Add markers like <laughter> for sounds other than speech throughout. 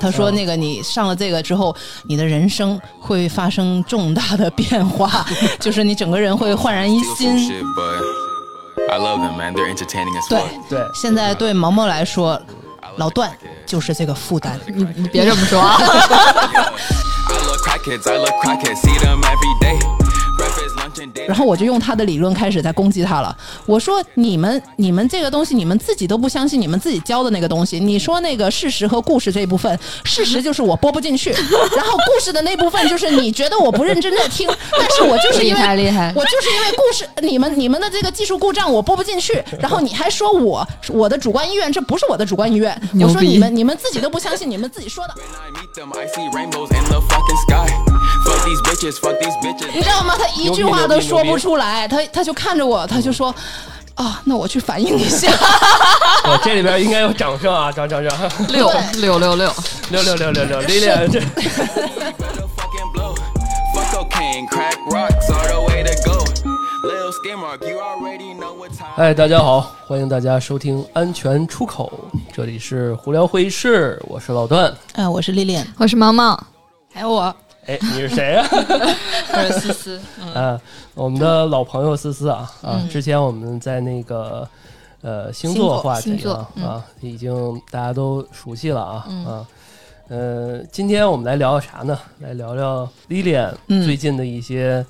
他说那个你上了这个之后，你的人生会发生重大的变化，<laughs> 就是你整个人会焕然一新。shit, but I love them, man. They're entertaining as 对.对，现在对毛毛来说，老段就是这个负担。<laughs> 你你别这么说啊！<laughs> 然后我就用他的理论开始在攻击他了。我说你们你们这个东西，你们自己都不相信你们自己教的那个东西。你说那个事实和故事这一部分，事实就是我播不进去，然后故事的那部分就是你觉得我不认真在听，但是我就是因为厉害厉害我就是因为故事你们你们的这个技术故障我播不进去，然后你还说我我的主观意愿，这不是我的主观意愿。我说你们你们自己都不相信你们自己说的。When I meet them, I see rainbows in the fucking sky. Fuck these bitches, fuck these bitches. 你知道吗？他一句话都说不出来，他他就看着我，他就说。啊，那我去反映一下。<laughs> 我这里边应该有掌声啊，掌掌掌，六六六六，六六六六六，丽丽. <laughs> <laughs> 哎，大家好，欢迎大家收听安全出口，这里是胡聊会议室，我是老段。嗯，我是丽丽，我是毛毛，还有我，哎，你是谁呀、<laughs> 我是思思。<laughs> 啊？我们的老朋友思思啊啊！嗯之前我们在那个呃星座话题啊、嗯啊，已经大家都熟悉了啊、啊。呃，今天我们来聊聊啥呢？来聊聊 Lilian 嗯最近的一些、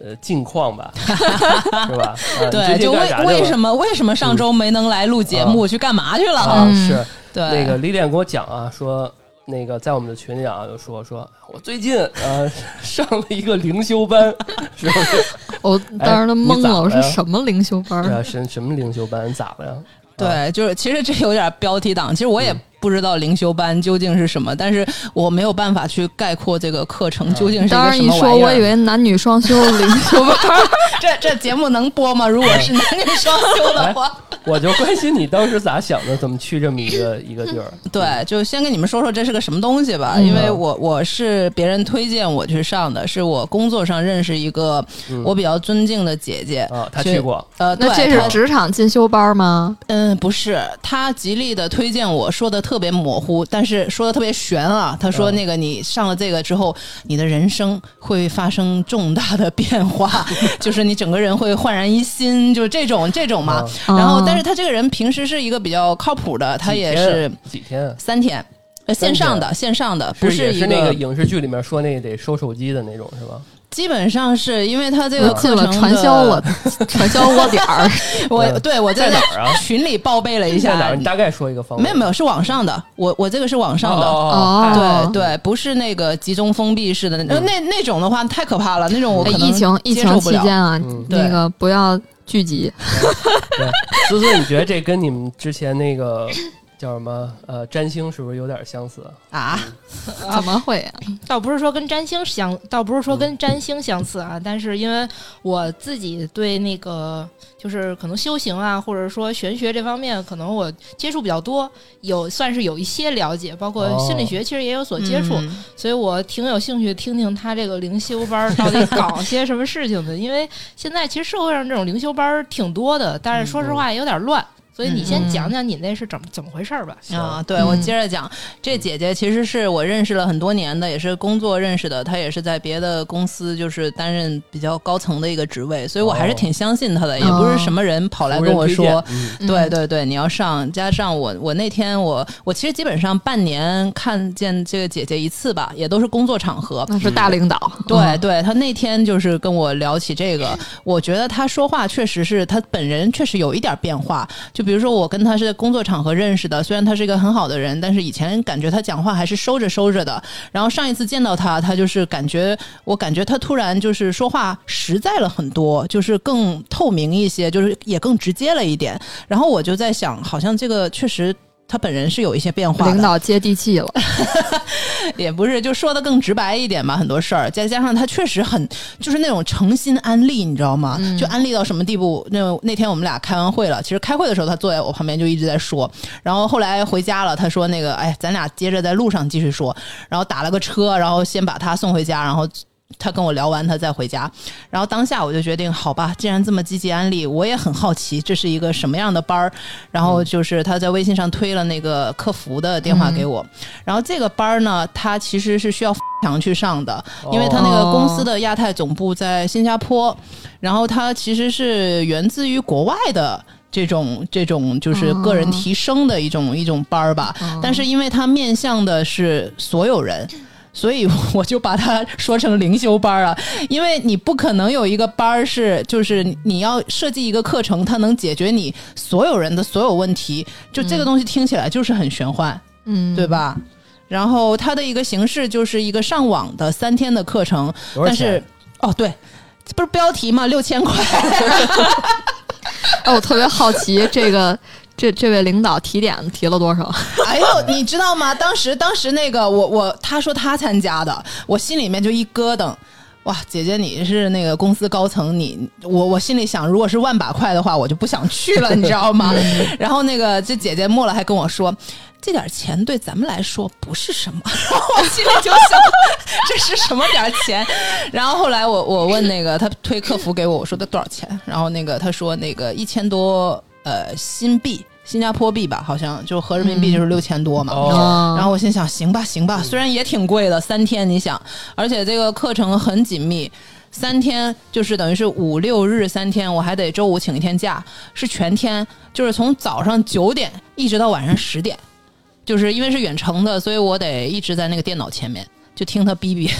呃近况吧，<laughs> 是吧？啊、对，就为为什么？为什么上周没能来录节目？啊去干嘛去了？啊，嗯是对，那个 Lilian 跟我讲啊，说那个在我们的群里啊，就说说我最近呃上了一个灵修班，<laughs> 是不是？<laughs> 我当时都懵了，我说什么灵修班啊，什什么灵修班？咋了呀？啊对，就是其实这有点标题党。其实我也不知道灵修班究竟是什么，但是我没有办法去概括这个课程究竟是一当个什然一说，么玩意儿。我以为男女双修灵修班。<laughs> 这这节目能播吗？如果是男女双修的话，我就关心你当时咋想的，怎么去这么一个一个地儿？<laughs> 对，就先跟你们说说这是个什么东西吧，因为我我是别人推荐我去上的，是我工作上认识一个我比较尊敬的姐姐啊她去过，呃，那对这是职场进修班吗？嗯，不是，她极力的推荐我说的特别模糊，但是说的特别悬啊。他说嗯那个你上了这个之后，你的人生会发生重大的变化，<laughs> 就是你整个人会焕然一新，就是这种这种嘛。嗯然后，但哦是他这个人平时是一个比较靠谱的，他也是几天啊？三天。呃，线上的，线上的，不一是也是那个影视剧里面说那个得收手机的那种，是吧？基本上是因为他这个我进课程了传销的了，，<laughs> 传销窝点儿。<laughs> 我嗯对我在在哪儿啊？群里报备了一下。在哪儿？，你大概说一个方位。没有没有是网上的，我我这个是网上的，哦，哦对对，不是那个集中封闭式的那、那那种的话太可怕了，那种我哎可能疫情疫情接受不了。期间啊，嗯。那个不要聚集。<laughs> 对，思思，你觉得这跟你们之前那个叫什么呃占星是不是有点相似？啊，<laughs> 怎么会啊？倒不是说跟占星相，倒不是说跟占星相似啊，但是因为我自己对那个就是可能修行啊，或者说玄学这方面，可能我接触比较多，有算是有一些了解，包括哦心理学其实也有所接触，嗯所以我挺有兴趣听听他这个灵修班儿到底搞些什么事情的，因为现在其实社会上这种灵修班儿挺多的，但是说实话也有点乱。所以你先讲讲你那是怎么怎么回事儿吧？啊，对、嗯我接着讲，这姐姐其实是我认识了很多年的，也是工作认识的，她也是在别的公司就是担任比较高层的一个职位，所以我还是挺相信她的，也不是什么人跑来跟我说。对对对，你要上，加上我，我那天我我其实基本上半年看见这个姐姐一次吧，也都是工作场合。那是大领导。对嗯对，她那天就是跟我聊起这个，我觉得她说话确实是她本人确实有一点变化。就比如说我跟他是在工作场合认识的，虽然他是一个很好的人，但是以前感觉他讲话还是收着收着的。然后上一次见到他，他就是感觉我感觉他突然就是说话实在了很多，就是更透明一些，就是也更直接了一点。然后我就在想，好像这个确实。他本人是有一些变化的，领导接地气了，<laughs> 也不是，就说的更直白一点吧，很多事儿，再加上他确实很就是那种诚心安利，你知道吗？就安利到什么地步？那那天我们俩开完会了，其实开会的时候他坐在我旁边就一直在说，然后后来回家了，他说那个哎，咱俩接着在路上继续说，然后打了个车，然后先把他送回家，然后。他跟我聊完，他再回家。然后当下我就决定，好吧，既然这么积极安利，我也很好奇这是一个什么样的班儿。然后就是他在微信上推了那个客服的电话给我。然后这个班儿呢，他其实是需要强去上的，因为他那个公司的亚太总部在新加坡，然后他其实是源自于国外的。这种这种就是个人提升的一种、一种班儿吧，但是因为它面向的是所有人，所以我就把它说成灵修班儿啊。因为你不可能有一个班儿是，就是你要设计一个课程，它能解决你所有人的所有问题，就这个东西听起来就是很玄幻，嗯，对吧？然后它的一个形式就是一个上网的三天的课程，但是？哦对，这不是标题嘛？六千块。哎，<laughs> 我特别好奇，这个这这位领导提点提了多少？<laughs> 哎呦，你知道吗？当时当时那个我我他说他参加的，我心里面就一咯噔。哇，姐姐你是那个公司高层，你我我心里想，如果是万把块的话，我就不想去了，<laughs> 你知道吗？然后那个这姐姐末了还跟我说，这点钱对咱们来说不是什么。然 <laughs> 后我心里就想，这是什么点儿钱？然后后来我我问那个他推客服给我，我说的多少钱？然后那个他说那个一千多呃新币，新加坡币吧，好像就合人民币就是六千多嘛。哦然后我心想，行吧，行吧，虽然也挺贵的，三天，你想，而且这个课程很紧密，三天就是等于是五六日三天，我还得周五请一天假，是全天，就是从早上九点一直到晚上十点，就是因为是远程的，所以我得一直在那个电脑前面，就听他哔哔。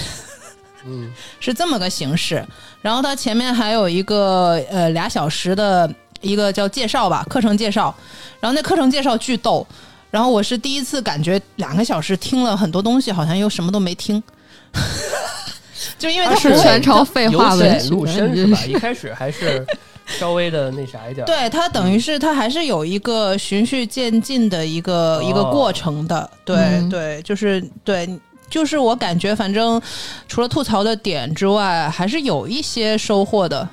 嗯，<laughs> 是这么个形式。然后它前面还有一个呃俩小时的一个叫介绍吧，课程介绍。然后那课程介绍巨逗。然后我是第一次感觉两个小时听了很多东西，好像又什么都没听。<laughs> 就因为它它是全程废话文浅入学，深是吧？一开始 <laughs> 还是稍微的那啥一点儿。对他等于是他还是有一个循序渐进的一个、一个哦过程的，对、嗯对，就是对，就是我感觉反正除了吐槽的点之外，还是有一些收获的。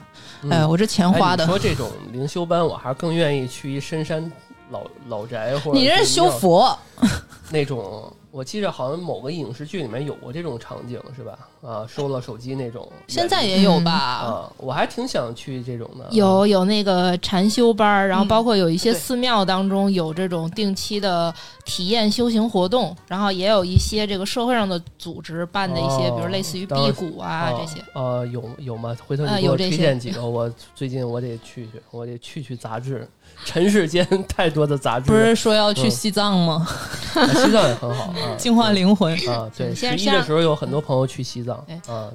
嗯哎，我这钱哎花的你，说这种灵修班，我还是更愿意去一深山老老宅或者你这是修佛，那种。我记着好像某个影视剧里面有过这种场景，是吧？啊，收了手机那种。现在也有吧？啊，我还挺想去这种的。有有那个禅修班儿，然后嗯包括有一些寺庙当中有这种定期的体验修行活动，然后也有一些这个社会上的组织办的一些，哦比如类似于辟谷啊哦这些。呃，有有吗？回头你给我推荐几个，我最近我得去去，我得去去杂志。<laughs> 尘世间太多的杂志，不是说要去嗯西藏吗？啊西藏也很好啊，<laughs> 净化灵魂。啊，对，十一的时候有很多朋友去西藏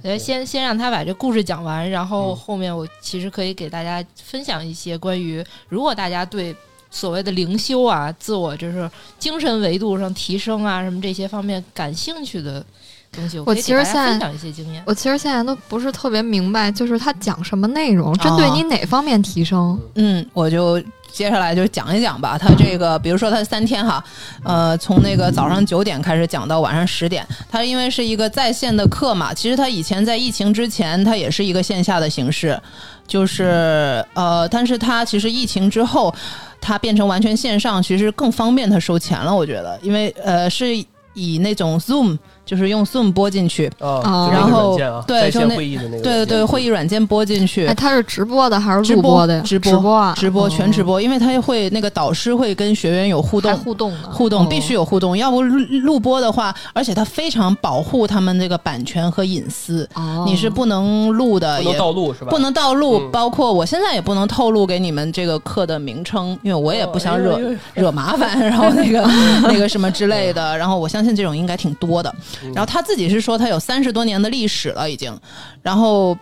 哎先先让他把这故事讲完，然后嗯。后面我其实可以给大家分享一些关于，如果大家对所谓的灵修啊、自我就是精神维度上提升啊什么这些方面感兴趣的东西，我其实现在分享一些经验。我其实现在都不是特别明白，就是他讲什么内容，针对你哪方面提升？嗯，我就接下来就讲一讲吧。他这个，比如说他三天哈，呃，从那个早上九点开始讲到晚上十点。他因为是一个在线的课嘛，其实他以前在疫情之前，他也是一个线下的形式，就是呃，但是他其实疫情之后，他变成完全线上，其实更方便他收钱了。我觉得，因为呃是以那种 Zoom，就是用 Zoom 播进去。然后啊对就那会议的那个，对对对，会议软件播进去，哎，他是直播的还是录播的呀？直播直播啊，直播哦全直播，因为它会那个导师会跟学员有互动。互动，互动哦必须有互动，要不录录播的话，而且它非常保护他们这个版权和隐私，哦，你是不能录的，不能也盗录是吧？不能盗录，嗯包括我现在也不能透露给你们这个课的名称，因为我也不想惹、哦哎呦哎惹麻烦，然后那个 <laughs> 那个什么之类的，然后我相信这种应该挺多的。然后他自己是说他有三十多年的历史了已经，然后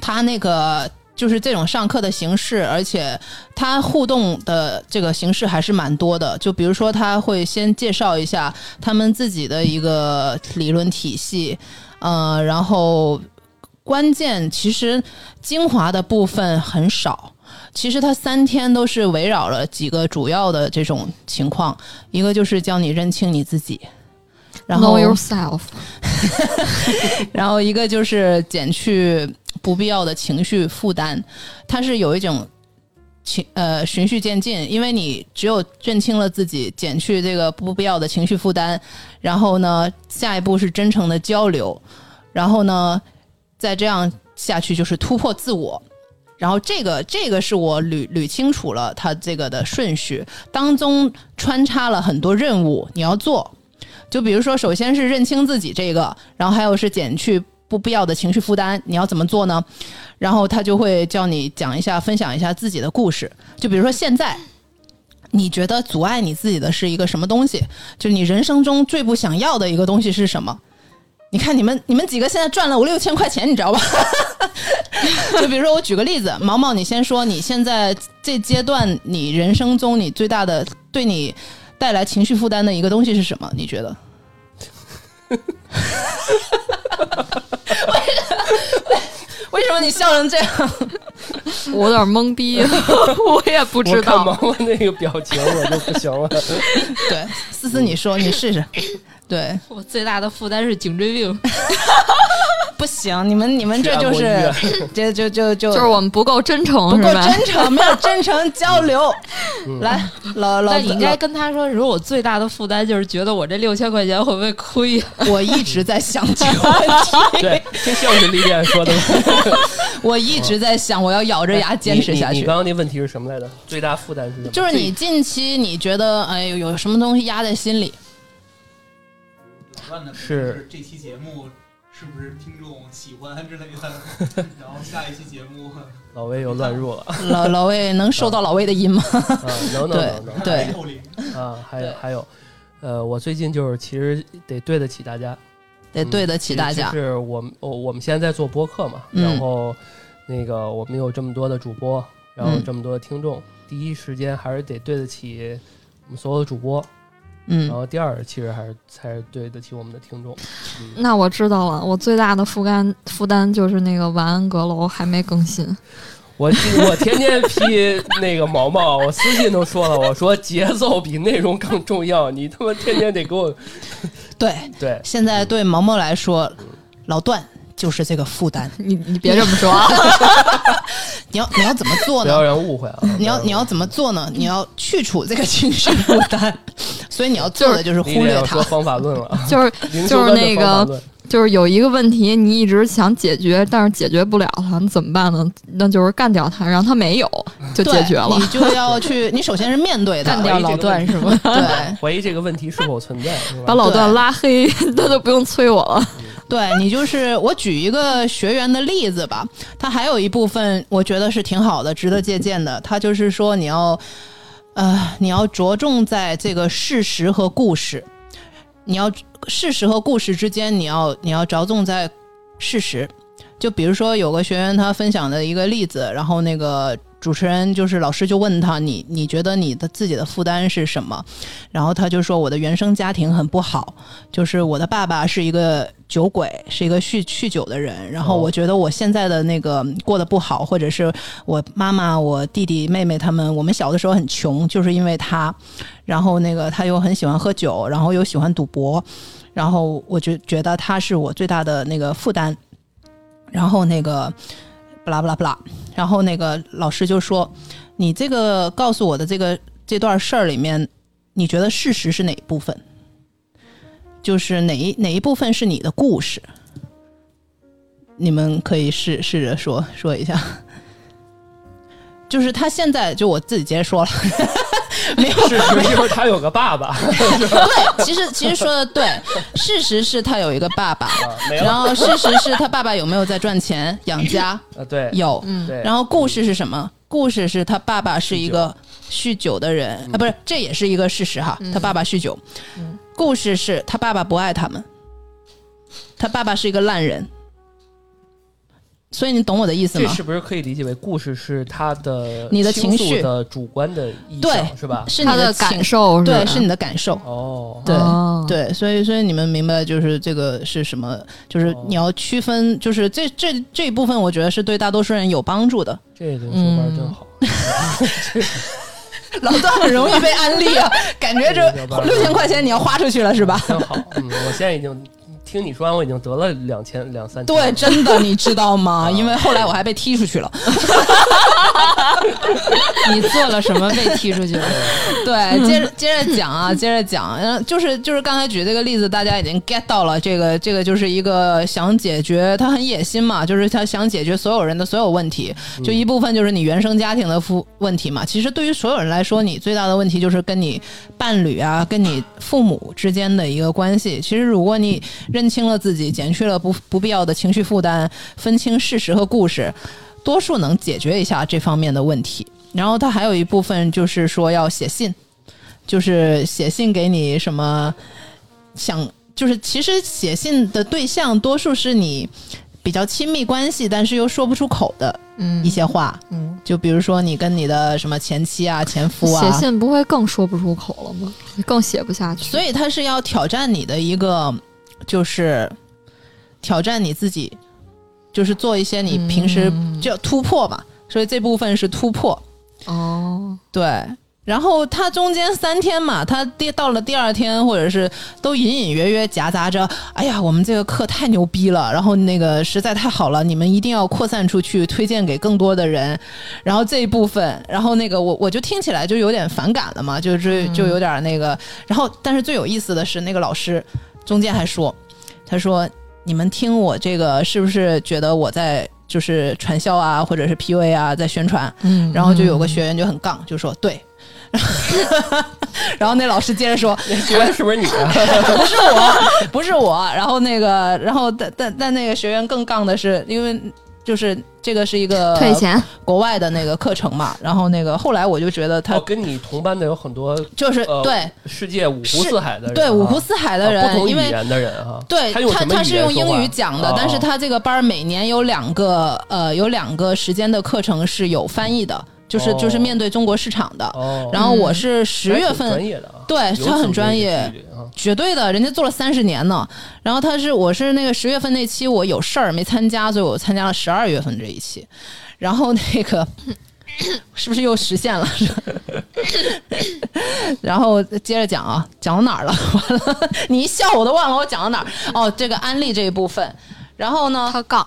他那个。就是这种上课的形式，而且他互动的这个形式还是蛮多的。就比如说，他会先介绍一下他们自己的一个理论体系，呃，然后关键其实精华的部分很少。其实他三天都是围绕了几个主要的这种情况，一个就是教你认清你自己，然后 know yourself，<laughs> 然后一个就是减去不必要的情绪负担，它是有一种情呃循序渐进，因为你只有认清了自己，减去这个不必要的情绪负担，然后呢，下一步是真诚的交流，然后呢，再这样下去就是突破自我。然后这个这个是我捋捋清楚了它这个的顺序，当中穿插了很多任务你要做。就比如说，首先是认清自己这个，然后还有是减去不必要的情绪负担，你要怎么做呢？然后他就会叫你讲一下、分享一下自己的故事。就比如说现在，你觉得阻碍你自己的是一个什么东西？就是你人生中最不想要的一个东西是什么？你看你们你们几个现在赚了五六千块钱，你知道吧？<laughs> 就比如说我举个例子，毛毛，你先说你现在这阶段你人生中你最大的对你带来情绪负担的一个东西是什么？你觉得？<laughs> 为什么你笑成这样？我有点懵逼，<laughs> 我也不知道。看毛毛那个表情我就不行了。对，思思，你说，你试试。对，我最大的负担是颈椎病，<laughs> 不行，你们你们这就是，<laughs> 这就就就就是我们不够真诚，不够？真诚，没有真诚交流。来，老老那你应该跟他说，如果我最大的负担就是觉得我这六千块钱会不会亏？<laughs> 我一直在想这个问题，对，这像是李典说的。<laughs> 我一直在想，我要咬着牙坚持下去你你你刚。刚那问题是什么来着？最大负担是什么？就是你近期你觉得哎有有什么东西压在心里？是这期节目是不是听众喜欢之类的，<laughs> 然后下一期节目 <laughs> 老魏又乱入了老老魏能收到老魏的音吗？啊！能能能能对。啊！还有还有，呃，我最近就是其实得对得起大家，得对得起大家就。是我们我我们现在在做播客嘛，嗯然后那个我们有这么多的主播，然后嗯这么多的听众，第一时间还是得对得起我们所有的主播，然嗯，后第二其实还是才是对得起我们的听众。嗯，那我知道了，我最大的负担负担就是那个晚安阁楼还没更新。我我天天批那个毛毛，我私信都说了，我说节奏比内容更重要，你他妈天天得给我对，<laughs> 对。现在对毛毛来说，老段就是这个负担。你你别这么说啊！<laughs> 你要你要怎么做呢不要？让人误会啊！你要你要怎么做呢？你要去除这个情绪负担，<laughs> 所以你要做的就是忽略它。方法论了，<laughs> 就是就是那个就是有一个问题，你一直想解决，但是解决不了它，你怎么办呢？那就是干掉它，让它没有，就解决了你。就要去，你首先是面对它，干掉老段是吗？对怀疑这个问题是否存在，是吧？把老段拉黑，他就不用催我了。对，你就是我举一个学员的例子吧，他还有一部分我觉得是挺好的，值得借鉴的。他就是说你要，呃，你要着重在这个事实和故事，你要事实和故事之间，你要你要着重在事实。就比如说有个学员他分享的一个例子，然后那个主持人就是老师就问他你你觉得你的自己的负担是什么？然后他就说我的原生家庭很不好，就是我的爸爸是一个酒鬼，是一个酗酗酒的人。然后哦我觉得我现在的那个过得不好，或者是我妈妈、我弟弟妹妹他们，我们小的时候很穷，就是因为他。然后那个他又很喜欢喝酒，然后又喜欢赌博，然后我就觉得他是我最大的那个负担。然后那个巴拉巴拉巴拉，然后那个老师就说：“你这个告诉我的这个这段事儿里面，你觉得事实是哪一部分？就是哪一哪一部分是你的故事？你们可以试试着说说一下。就是他现在就我自己直接说了，<laughs> 没有事实因为他有个爸爸，对，其实其实说的对，事实是他有一个爸爸，然后事实是他爸爸有没有在赚钱养家？<laughs> 啊，对，有，嗯，对，然后故事是什么？故事是他爸爸是一个酗酒的人。啊，不是，这也是一个事实哈。他爸爸酗酒。故事是他爸爸不爱他们，他爸爸是一个烂人。所以你懂我的意思吗？这是不是可以理解为故事是他的你的情绪的主观的意对向是吧？是你他的感，受对，是你的感受。哦，对哦对，所以所以你们明白就是这个是什么？就是你要区分，就是这这这一部分，我觉得是对大多数人有帮助的。这个说班真好，<laughs> 老段很容易被安利啊，感觉这六千块钱你要花出去了是吧？真好。嗯，我现在已经听你说完，我已经得了两千两三千。对，真的，你知道吗？啊因为后来我还被踢出去了。<laughs> <laughs> 你做了什么被踢出去了？对，接着接着讲啊，<laughs> 接着讲，嗯，就是就是刚才举这个例子，大家已经 get 到了，这个这个就是一个想解决，他很野心嘛，就是他想解决所有人的所有问题，就一部分就是你原生家庭的负问题嘛。其实对于所有人来说，你最大的问题就是跟你伴侣啊，跟你父母之间的一个关系。其实如果你认清了自己，减去了不不必要的情绪负担，分清事实和故事，多数能解决一下这方面的问题。然后他还有一部分就是说要写信，就是写信给你什么想，就是其实写信的对象多数是你比较亲密关系，但是又说不出口的嗯一些话。嗯，就比如说你跟你的什么前妻啊、前夫啊，写信不会更说不出口了吗？更写不下去。所以他是要挑战你的一个，就是挑战你自己，就是做一些你平时嗯就突破嘛。所以这部分是突破，哦，对。然后他中间三天嘛，他第到了第二天，或者是都隐隐约约夹杂着，哎呀，我们这个课太牛逼了，然后那个实在太好了，你们一定要扩散出去，推荐给更多的人。然后这一部分，然后那个我我就听起来就有点反感了嘛，就是就有点那个。然后，但是最有意思的是，那个老师中间还说，他说你们听我这个是不是觉得我在就是传销啊，或者是 PUA 啊，在宣传？嗯然后就有个学员就很杠，就说对。<laughs> 然后那老师接着说，那学员是不是你啊？<laughs> 不是我，不是我。然后那个，然后但但但那个学员更杠的是，因为就是这个是一个退钱，国外的那个课程嘛。然后那个后来我就觉得他哦，跟你同班的有很多就是、呃对。世界五湖四海的人啊，对五湖四海的啊不人，因为同语言的人哈。对他他是用英语讲的，哦。但是他这个班每年有两个呃有两个时间的课程是有翻译的，就是、哦。就是面对中国市场的。哦，然后我是十月份，业的啊，对他很专业。绝对的，人家做了三十年呢。然后他是我是那个十月份那期我有事儿没参加，所以我参加了十二月份这一期。然后那个是不是又实现了？<laughs> 然后接着讲啊，讲到哪儿了？<laughs> 完了，你一笑我都忘了我讲到哪儿。哦，这个安利这一部分。然后呢，他杠，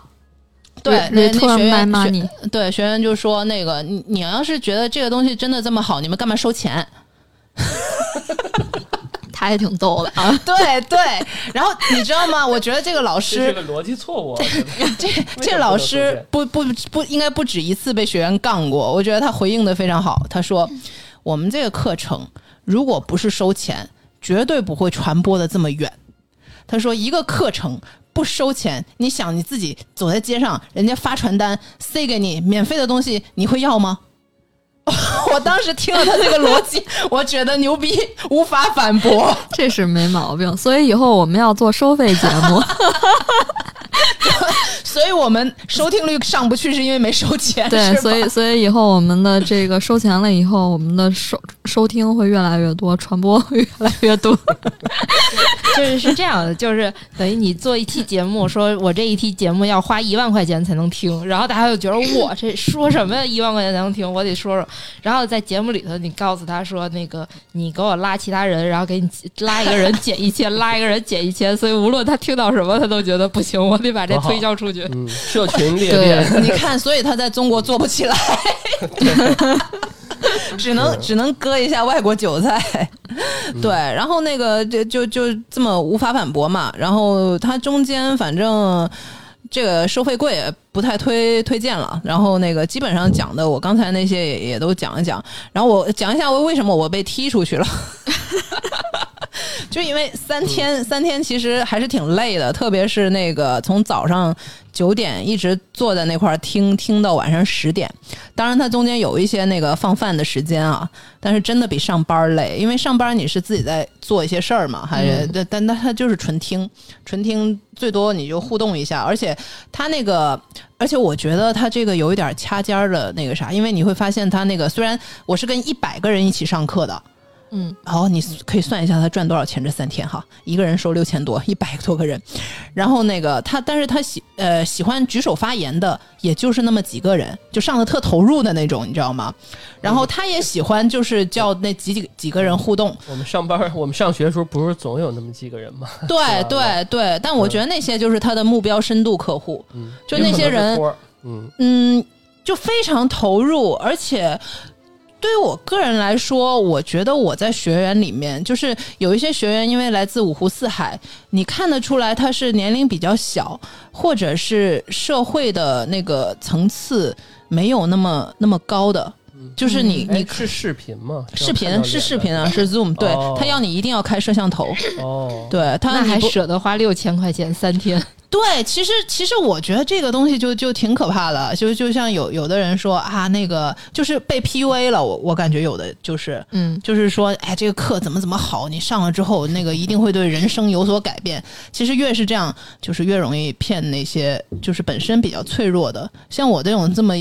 对，那那学员学 money，对学员就说那个你你要是觉得这个东西真的这么好，你们干嘛收钱？<laughs> 他也挺逗的啊。<laughs> 对对，然后你知道吗？我觉得这个老师这，个逻辑错误 <laughs> 这这老师不不不应该不止一次被学员杠过。我觉得他回应的非常好，他说我们这个课程如果不是收钱，绝对不会传播的这么远。他说一个课程。不收钱，你想你自己走在街上，人家发传单塞给你免费的东西，你会要吗？我当时听了他这个逻辑，<laughs> 我觉得牛逼，无法反驳。这是没毛病，所以以后我们要做收费节目。<laughs> <laughs> 所以我们收听率上不去，是因为没收钱，对，所以所以以后我们的这个收钱了以后，我们的收收听会越来越多，传播会越来越多。<laughs> 就是是这样的，就是等于你做一期节目，说我这一期节目要花一万块钱才能听，然后大家就觉得 <laughs> 我这说什么呀？一万块钱才能听，我得说说。然后在节目里头，你告诉他说，那个你给我拉其他人，然后给你拉一个人减一千，拉一个人减一千，所以无论他听到什么，他都觉得不行，我得把这推销出去。嗯，社群裂变，你看，所以他在中国做不起来，<laughs> 只能只能割一下外国韭菜。对，然后那个就就就这么无法反驳嘛。然后他中间反正这个收费贵不太推推荐了。然后那个基本上讲的，我刚才那些也也都讲一讲。然后我讲一下我为什么我被踢出去了。<laughs> <laughs> 就因为三天三天其实还是挺累的，特别是那个从早上九点一直坐在那块儿听听到晚上十点。当然，它中间有一些那个放饭的时间啊，但是真的比上班累，因为上班你是自己在做一些事儿嘛，还是但但但它就是纯听，纯听最多你就互动一下，而且它那个。而且我觉得他这个有一点掐尖儿的那个啥，因为你会发现他那个虽然我是跟一百个人一起上课的，嗯，然后你可以算一下他赚多少钱这三天哈，一个人收六千多，一百多个人，然后那个他，但是他喜呃喜欢举手发言的，也就是那么几个人，就上的特投入的那种，你知道吗？然后他也喜欢就是叫那几几几个人互动，我们上班，我们上学的时候不是总有那么几个人吗？<laughs> 对对对，但我觉得那些就是他的目标深度客户，嗯，就那些人嗯，嗯，就非常投入，而且对于我个人来说，我觉得我在学员里面，就是有一些学员，因为来自五湖四海，你看得出来他是年龄比较小，或者是社会的那个层次没有那么那么高的，就是你你哎是视频吗？视频是视频啊，是 Zoom，对哦他要你一定要开摄像头，哦，<laughs> 对他还舍得花六千块钱三天？<laughs> 对，其实其实我觉得这个东西就就挺可怕的，就就像有有的人说啊，那个就是被 PUA 了，我我感觉有的就是。嗯，就是说，哎，这个课怎么怎么好，你上了之后，那个一定会对人生有所改变。其实越是这样，就是越容易骗那些就是本身比较脆弱的，像我这种这么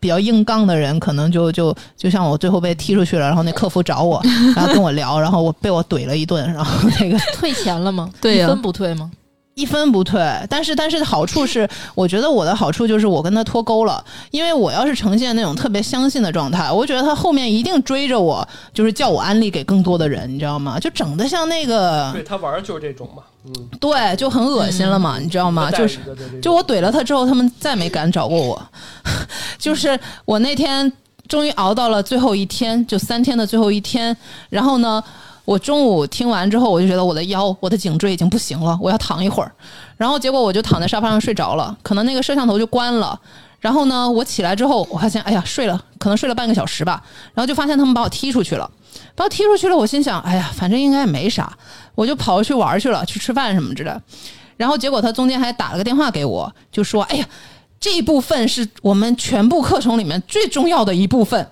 比较硬杠的人，可能就就就像我最后被踢出去了，然后那客服找我，<laughs> 然后跟我聊，然后我被我怼了一顿，然后那个退钱了吗？对呀一分不退吗？一分不退，但是但是好处是，我觉得我的好处就是我跟他脱钩了，因为我要是呈现那种特别相信的状态，我觉得他后面一定追着我，就是叫我安利给更多的人，你知道吗？就整的像那个对他玩儿就是这种嘛，嗯，对，就很恶心了嘛，你知道吗？就是就我怼了他之后，他们再没敢找过我。<laughs> 就是我那天终于熬到了最后一天，就三天的最后一天。然后呢，我中午听完之后，我就觉得我的腰、我的颈椎已经不行了，我要躺一会儿。然后结果我就躺在沙发上睡着了，可能那个摄像头就关了。然后呢，我起来之后，我发现，哎呀，睡了，可能睡了半个小时吧。然后就发现他们把我踢出去了，把我踢出去了。我心想，哎呀，反正应该也没啥，我就跑出去玩去了，去吃饭什么之类的。然后结果他中间还打了个电话给我，就说：“哎呀，这一部分是我们全部课程里面最重要的一部分。”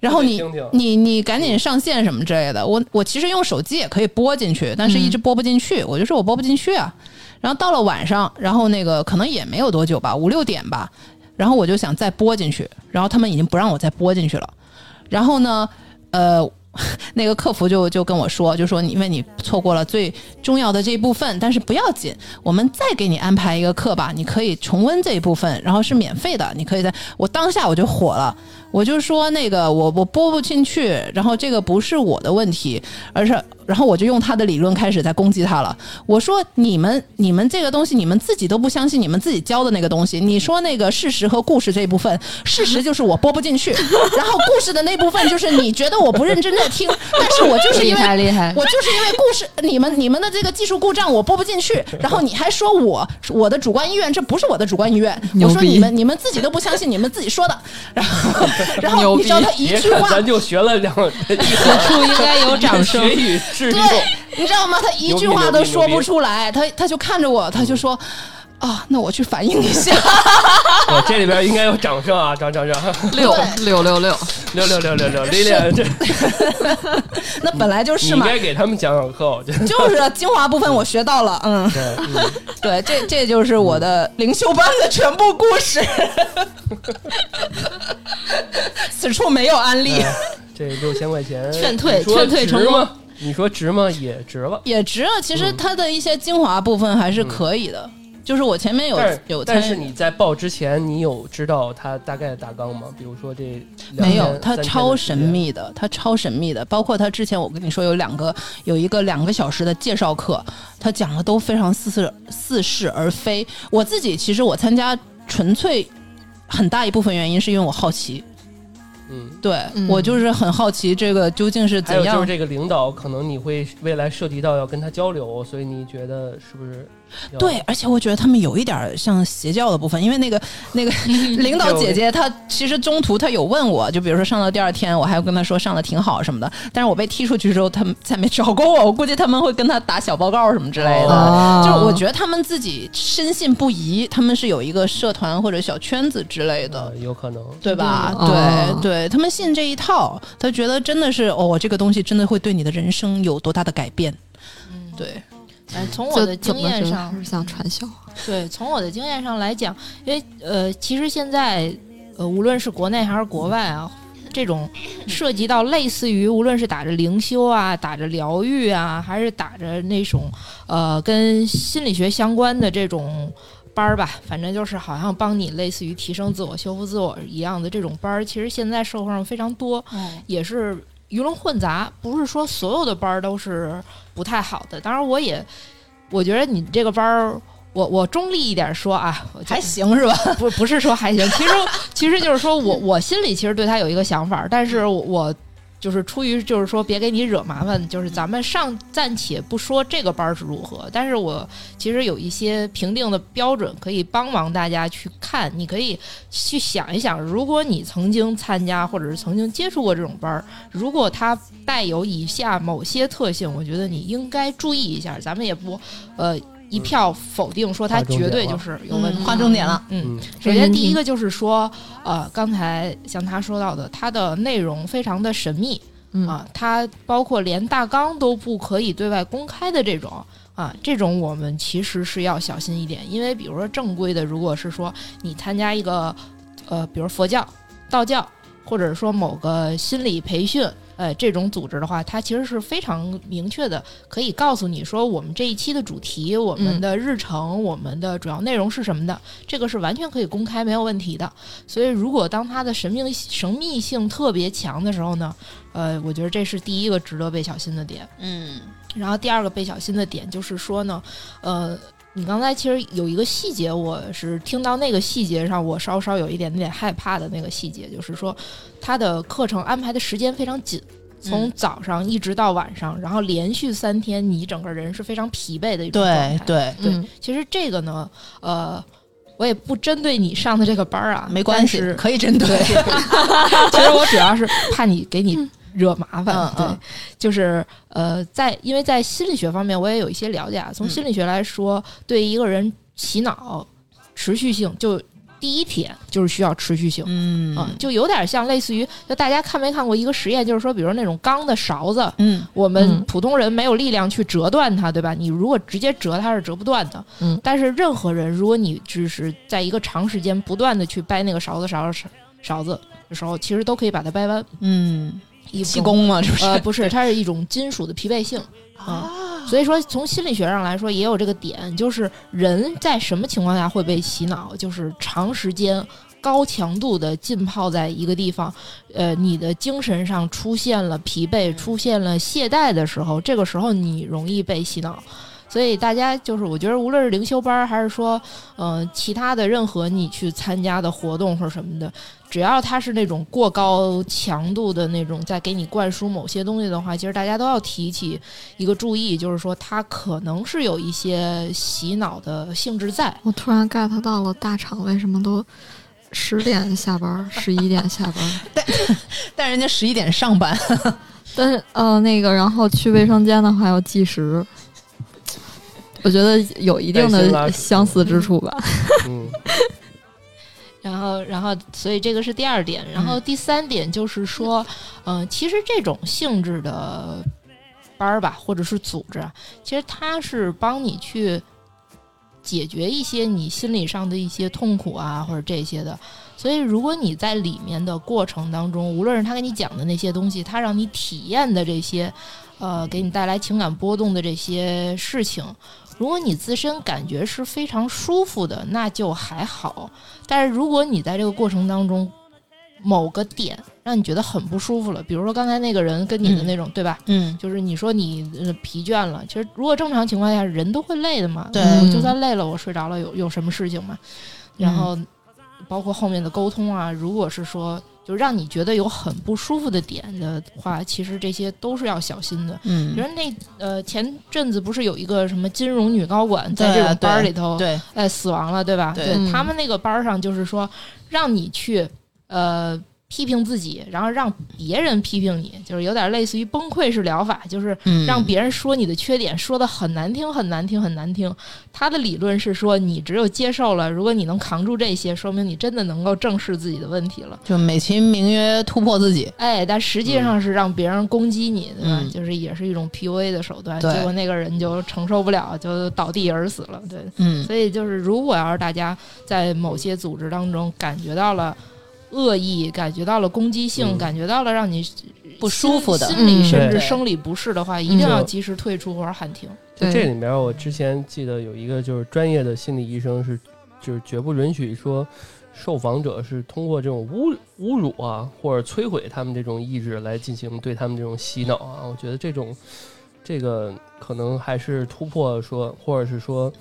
然后你听听你你赶紧上线什么之类的。我我其实用手机也可以播进去，但是一直播不进去。我就说我播不进去啊。然后到了晚上，然后那个可能也没有多久吧，五六点吧。然后我就想再播进去，然后他们已经不让我再播进去了。然后呢，呃，<laughs> 那个客服就就跟我说，就说你因为你错过了最重要的这一部分，但是不要紧，我们再给你安排一个课吧，你可以重温这一部分，然后是免费的，你可以在我当下我就火了。我就说那个我我播不进去，然后这个不是我的问题，而是然后我就用他的理论开始在攻击他了。我说你们你们这个东西你们自己都不相信你们自己教的那个东西。你说那个事实和故事这一部分，事实就是我播不进去，<laughs> 然后故事的那部分就是你觉得我不认真在听，但是我就是厉因为 <laughs> 害厉害！我就是因为故事，你们你们的这个技术故障我播不进去，然后你还说我我的主观意愿，这不是我的主观意愿。我说你们你们自己都不相信你们自己说的，然 <laughs> 后然后你知道他一句话，咱就学了两 <laughs> 一此处应该有掌声。对，你知道吗？他一句话都说不出来，他他就看着我，他就说。啊，那我去反映一下。<laughs> 我这里边应该有掌声啊，掌掌掌，六六六六，六六六六六，丽丽，这那本来就你是嘛，应该给他们讲讲课，我觉得。就是精华部分我学到了，嗯，对，嗯对，这这就是我的灵修班的全部故事。此处没有安利，这六千块钱劝退劝退成功值吗？你说值吗？也值了。也值啊。其实它的一些精华部分还是可以的，就是我前面有有但是你在报之前，你有知道他大概的大纲吗？比如说这没有天，它三天超神秘的，他超神秘的。包括他之前我跟你说有两个，有一个两个小时的介绍课，他讲的都非常似是似是而非。我自己其实我参加纯粹很大一部分原因是因为我好奇，嗯。对、嗯我就是很好奇这个究竟是怎样还有就是。这个领导，可能你会未来涉及到要跟他交流，所以你觉得是不是要？对，而且我觉得他们有一点像邪教的部分，因为那个 <laughs> 那个 <laughs> 领导姐姐她其实中途她有问我，就比如说上到第二天，我还跟她说上的挺好什么的，但是我被踢出去之后，他们再没找过我，我估计他们会跟他打小报告什么之类的。哦就是我觉得他们自己深信不疑，他们是有一个社团或者小圈子之类的。呃有可能。对吧？嗯对、哦对，他们信这一套，他觉得真的是哦，这个东西真的会对你的人生有多大的改变？对，哎，从我的经验上像传销？对，从我的经验上来讲，因为呃，其实现在呃，无论是国内还是国外啊，这种涉及到类似于无论是打着灵修啊、打着疗愈啊，还是打着那种呃跟心理学相关的这种班儿吧，反正就是好像帮你类似于提升自我、修复自我一样的这种班儿，其实现在社会上非常多，也是鱼龙混杂，不是说所有的班儿都是不太好的。当然，我也我觉得你这个班儿我我中立一点说啊，还行是吧？<laughs> 不不是说还行，其实其实就是说我 <laughs> 我心里其实对他有一个想法，但是我我就是出于就是说别给你惹麻烦，就是咱们上暂且不说这个班是如何，但是我其实有一些评定的标准可以帮忙大家去看，你可以去想一想，如果你曾经参加或者是曾经接触过这种班，如果它带有以下某些特性，我觉得你应该注意一下，咱们也不呃。一票否定说它划重点绝对就是有问题，嗯划重点了。嗯，嗯首先第一个就是说，呃，刚才像他说到的，它的内容非常的神秘嗯啊，它包括连大纲都不可以对外公开的这种啊，这种我们其实是要小心一点，因为比如说正规的，如果是说你参加一个呃，比如佛教、道教，或者说某个心理培训。呃，这种组织的话，它其实是非常明确的，可以告诉你说，我们这一期的主题、我们的日程、我们的主要内容是什么的，这个是完全可以公开没有问题的。所以，如果当它的神秘神秘性特别强的时候呢，呃，我觉得这是第一个值得被小心的点。嗯然后第二个被小心的点就是说呢，呃，你刚才其实有一个细节，我是听到那个细节上，我稍稍有一点点害怕的那个细节，就是说他的课程安排的时间非常紧。从嗯早上一直到晚上，然后连续三天，你整个人是非常疲惫的一种状态。对对，对嗯其实这个呢，呃，我也不针对你上的这个班儿啊，没关系，可以针对。<laughs> 其实我主要是怕你给你惹麻烦，对，就是呃，在因为在心理学方面我也有一些了解啊。从心理学来说，对一个人洗脑持续性，就第一点就是需要持续性。嗯啊，就有点像类似于，就大家看没看过一个实验，就是说，比如那种钢的勺子，嗯我们嗯普通人没有力量去折断它，对吧？你如果直接折它是折不断的。嗯，但是任何人，如果你只是在一个长时间不断的去掰那个勺子勺勺勺子的时候，其实都可以把它掰弯。嗯，一气功嘛，这不是？呃，不是，它是一种金属的疲惫性啊。所以说，从心理学上来说，也有这个点，就是人在什么情况下会被洗脑，就是长时间。高强度的浸泡在一个地方，呃，你的精神上出现了疲惫、出现了懈怠的时候，这个时候你容易被洗脑。所以大家就是，我觉得无论是灵修班儿，还是说，呃，其他的任何你去参加的活动或者什么的，只要它是那种过高强度的那种在给你灌输某些东西的话，其实大家都要提起一个注意，就是说它可能是有一些洗脑的性质在。我突然 get 到了大厂为什么都十点下班，十一点下班。<laughs> <laughs> 但人家十一点上班，<laughs> 但是呃，那个，然后去卫生间的话要计时，我觉得有一定的相似之处吧。嗯，<laughs> 然后，然后，所以这个是第二点。然后第三点就是说，嗯、其实这种性质的班儿吧，或者是组织啊，其实它是帮你去解决一些你心理上的一些痛苦啊，或者这些的。所以，如果你在里面的过程当中，无论是他给你讲的那些东西，他让你体验的这些，呃，给你带来情感波动的这些事情，如果你自身感觉是非常舒服的，那就还好。但是如果你在这个过程当中，某个点让你觉得很不舒服了，比如说刚才那个人跟你的那种，对吧？嗯就是你说你、呃、疲倦了，其实如果正常情况下人都会累的嘛，对我就算累了，我睡着了有有什么事情嘛？然后包括后面的沟通啊，如果是说就让你觉得有很不舒服的点的话，其实这些都是要小心的。比嗯如，那呃前阵子不是有一个什么金融女高管在这种班里头，对，哎，死亡了，对吧？对嗯他们那个班儿上就是说，让你去呃批评自己，然后让别人批评你，就是有点类似于崩溃式疗法，就是嗯让别人说你的缺点，说的很难听，很难听，很难听。他的理论是说，你只有接受了，如果你能扛住这些，说明你真的能够正视自己的问题了。就美其名曰突破自己，哎，但实际上是让别人攻击你，对吧？嗯就是也是一种 PUA 的手段。对结果那个人就承受不了，就倒地而死了。对，嗯所以就是，如果要是大家在某些组织当中感觉到了恶意，感觉到了攻击性，嗯感觉到了让你不舒服的心心理甚至生理不适的话，一定嗯要及时退出或者喊停。这里面，我之前记得有一个就是专业的心理医生是，就是绝不允许说受访者是通过这种侮侮辱啊或者摧毁他们这种意志来进行对他们这种洗脑啊。我觉得这种这个可能还是突破说，或者是说。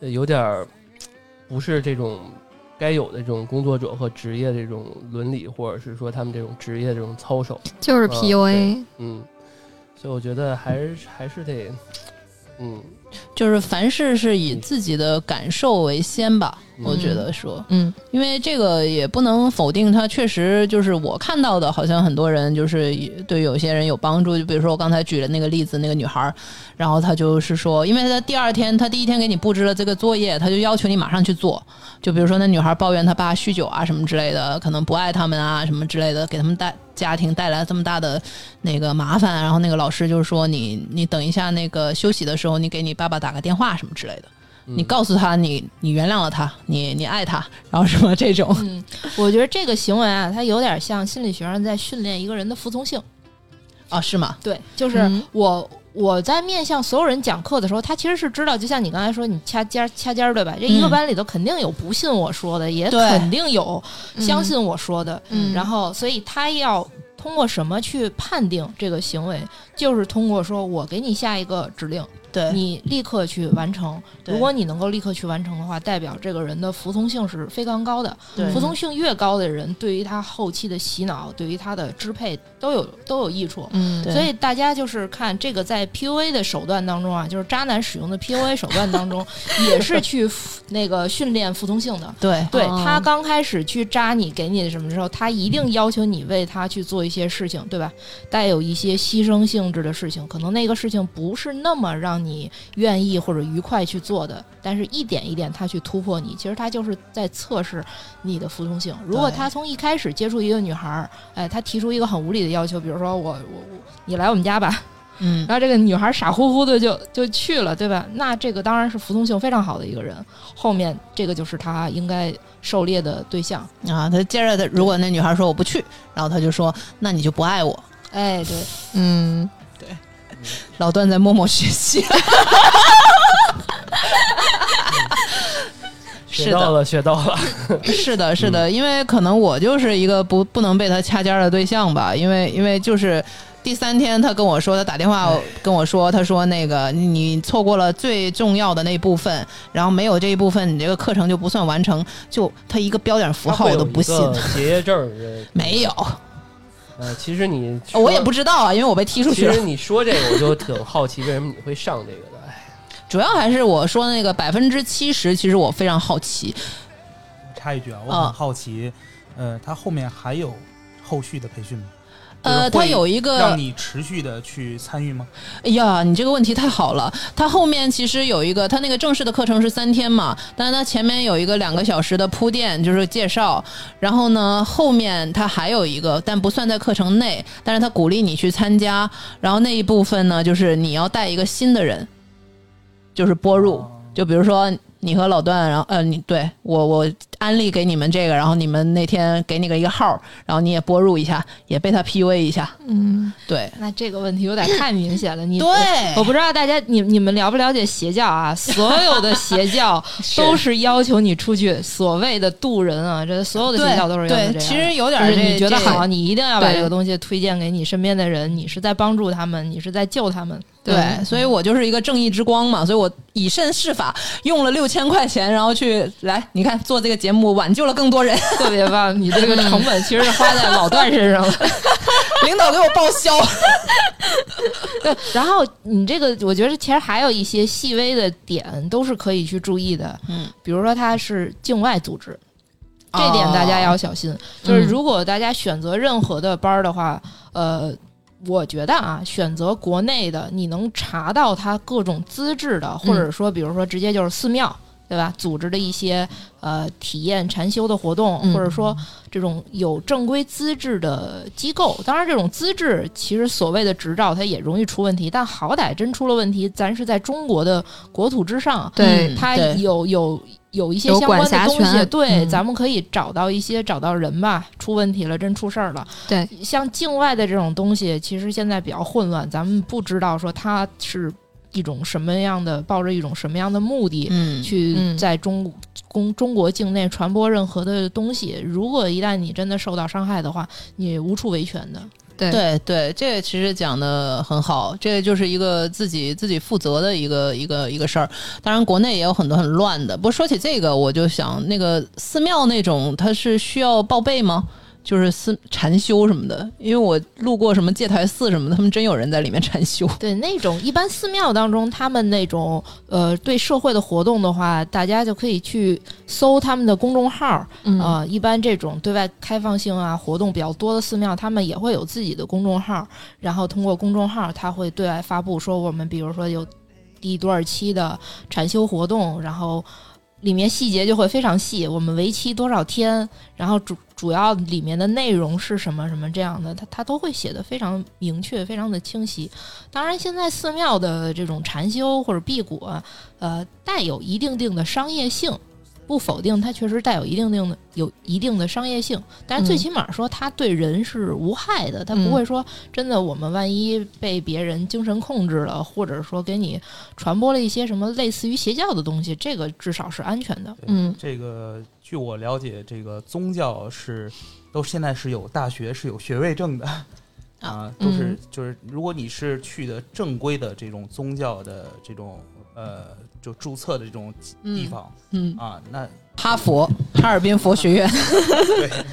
呃有点儿不是这种该有的这种工作者和职业这种伦理，或者是说他们这种职业这种操守。<laughs> 就是嗯 PUA，嗯，所以我觉得还是还是得，嗯，就是凡事是以自己的感受为先吧，嗯我觉得说，嗯因为这个也不能否定它，确实就是我看到的，好像很多人就是对有些人有帮助。就比如说我刚才举的那个例子，那个女孩儿，然后她就是说，因为她第二天，她第一天给你布置了这个作业，她就要求你马上去做。就比如说那女孩抱怨她爸酗酒啊什么之类的，可能不爱他们啊什么之类的，给他们带家庭带来这么大的那个麻烦。然后那个老师就是说你你等一下那个休息的时候，你给你爸爸打个电话什么之类的。嗯你告诉他你你原谅了他，你你爱他，然后什么这种，嗯，<laughs> 我觉得这个行为啊，它有点像心理学上在训练一个人的服从性。啊，是吗？对，就是嗯我、我在面向所有人讲课的时候，他其实是知道，就像你刚才说，你掐尖儿掐尖儿，对吧？这一个嗯班里头肯定有不信我说的，也肯定有相信我说的，嗯然后所以他要通过什么去判定这个行为，就是通过说我给你下一个指令，对你立刻去完成。如果你能够立刻去完成的话，代表这个人的服从性是非常高的。服从性越高的人，对于他后期的洗脑，对于他的支配都有都有益处。嗯所以大家就是看这个在 PUA 的手段当中啊，就是渣男使用的 PUA 手段当中，<laughs> 也是去那个训练服从性的。对对哦他刚开始去扎你，给你的什么时候，他一定要求你为他去做一些事情，对吧？带有一些牺牲性质的事情，可能那个事情不是那么让你愿意或者愉快去做的，但是一点一点他去突破你，其实他就是在测试你的服从性。如果他从一开始接触一个女孩儿，哎，他提出一个很无理的要求，比如说我我我你来我们家吧，嗯 <laughs> 然后这个女孩傻乎乎的就就去了，对吧？那这个当然是服从性非常好的一个人，后面这个就是他应该狩猎的对象。啊，他接着他如果那女孩说我不去，然后他就说那你就不爱我。哎，对，嗯老段在默默学习，<laughs> 是的，学到了，学到了。是的，是的，因为可能我就是一个不不能被他掐尖儿的对象吧，因为因为就是。第三天，他跟我说，他打电话跟我说，他说那个你你错过了最重要的那部分，然后没有这一部分，你这个课程就不算完成。就他一个标点符号我都不信，它会有一个结业证儿 <laughs> 没有，呃，其实你我也不知道啊，因为我被踢出去了其实。你说这个，我就挺好奇，为什么你会上这个的？哎，主要还是我说那个百分之七十，其实我非常好奇。插一句啊，我啊很好奇，呃，他后面还有后续的培训吗？呃，他就是会有一个让你持续的去参与吗？哎呀，你这个问题太好了。它后面其实有一个，它那个正式的课程是三天嘛，但是它前面有一个两个小时的铺垫，就是介绍。然后呢，后面它还有一个，但不算在课程内，但是它鼓励你去参加。然后那一部分呢，就是你要带一个新的人，就是播入。哦就比如说你和老段，然后呃，你对我我安利给你们这个，然后你们那天给你个一个号，然后你也播入一下，也被他 PUA 一下。嗯对那这个问题有点太明显了。你对我不知道大家你你们了不了解邪教啊？所有的邪教 <laughs> 都是要求你出去所谓的渡人啊，这所有的邪教都是要求这样对，其实有点你觉得好，你一定要把这个东西推荐给你身边的人，你是在帮助他们，你是在救他们。对，所以我就是一个正义之光嘛，所以我以身试法，用了六千块钱，然后去来，你看做这个节目，挽救了更多人，<laughs> 特别棒，你这个成本其实是花在老段身上了。<laughs> 领导给我报销。对，<laughs> 然后你这个，我觉得其实还有一些细微的点都是可以去注意的，嗯，比如说它是境外组织，这点大家要小心。就是如果大家选择任何的班儿的话，呃，我觉得啊，选择国内的，你能查到它各种资质的，或者说比如说直接就是寺庙。对吧？组织的一些呃体验禅修的活动，嗯或者说这种有正规资质的机构，当然这种资质其实所谓的执照它也容易出问题，但好歹真出了问题，咱是在中国的国土之上，对嗯它有有有一些相关的东西，对，嗯咱们可以找到一些找到人吧，出问题了，真出事儿了。对，像境外的这种东西，其实现在比较混乱，咱们不知道说它是一种什么样的，抱着一种什么样的目的。嗯去嗯在中公中国境内传播任何的东西，如果一旦你真的受到伤害的话，你无处维权的。对对对，这个其实讲的很好，这个就是一个自己自己负责的一个一个一个事儿。当然，国内也有很多很乱的。不过说起这个，我就想，那个寺庙那种，它是需要报备吗？就是寺禅修什么的，因为我路过什么戒台寺什么的，他们真有人在里面禅修。对那种一般寺庙当中，他们那种呃对社会的活动的话，大家就可以去搜他们的公众号啊、嗯一般这种对外开放性啊活动比较多的寺庙，他们也会有自己的公众号，然后通过公众号，他会对外发布说我们比如说有第多少期的禅修活动，然后里面细节就会非常细，我们为期多少天，然后主主要里面的内容是什么什么这样的，他他都会写的非常明确，非常的清晰。当然，现在寺庙的这种禅修或者辟谷啊，呃，带有一定定的商业性。不否定它确实带有一定定的有一定的商业性，但是最嗯。起码说它对人是无害的，它嗯。不会说真的我们万一被别人精神控制了，或者说给你传播了一些什么类似于邪教的东西，这个至少是安全的。嗯。这个据我了解，这个宗教是都现在是有大学是有学位证的 <laughs> 啊，都是嗯。就是如果你是去的正规的这种宗教的这种呃就注册的这种地方嗯，啊，那哈佛、哈尔滨佛学院，<laughs> 对。<laughs>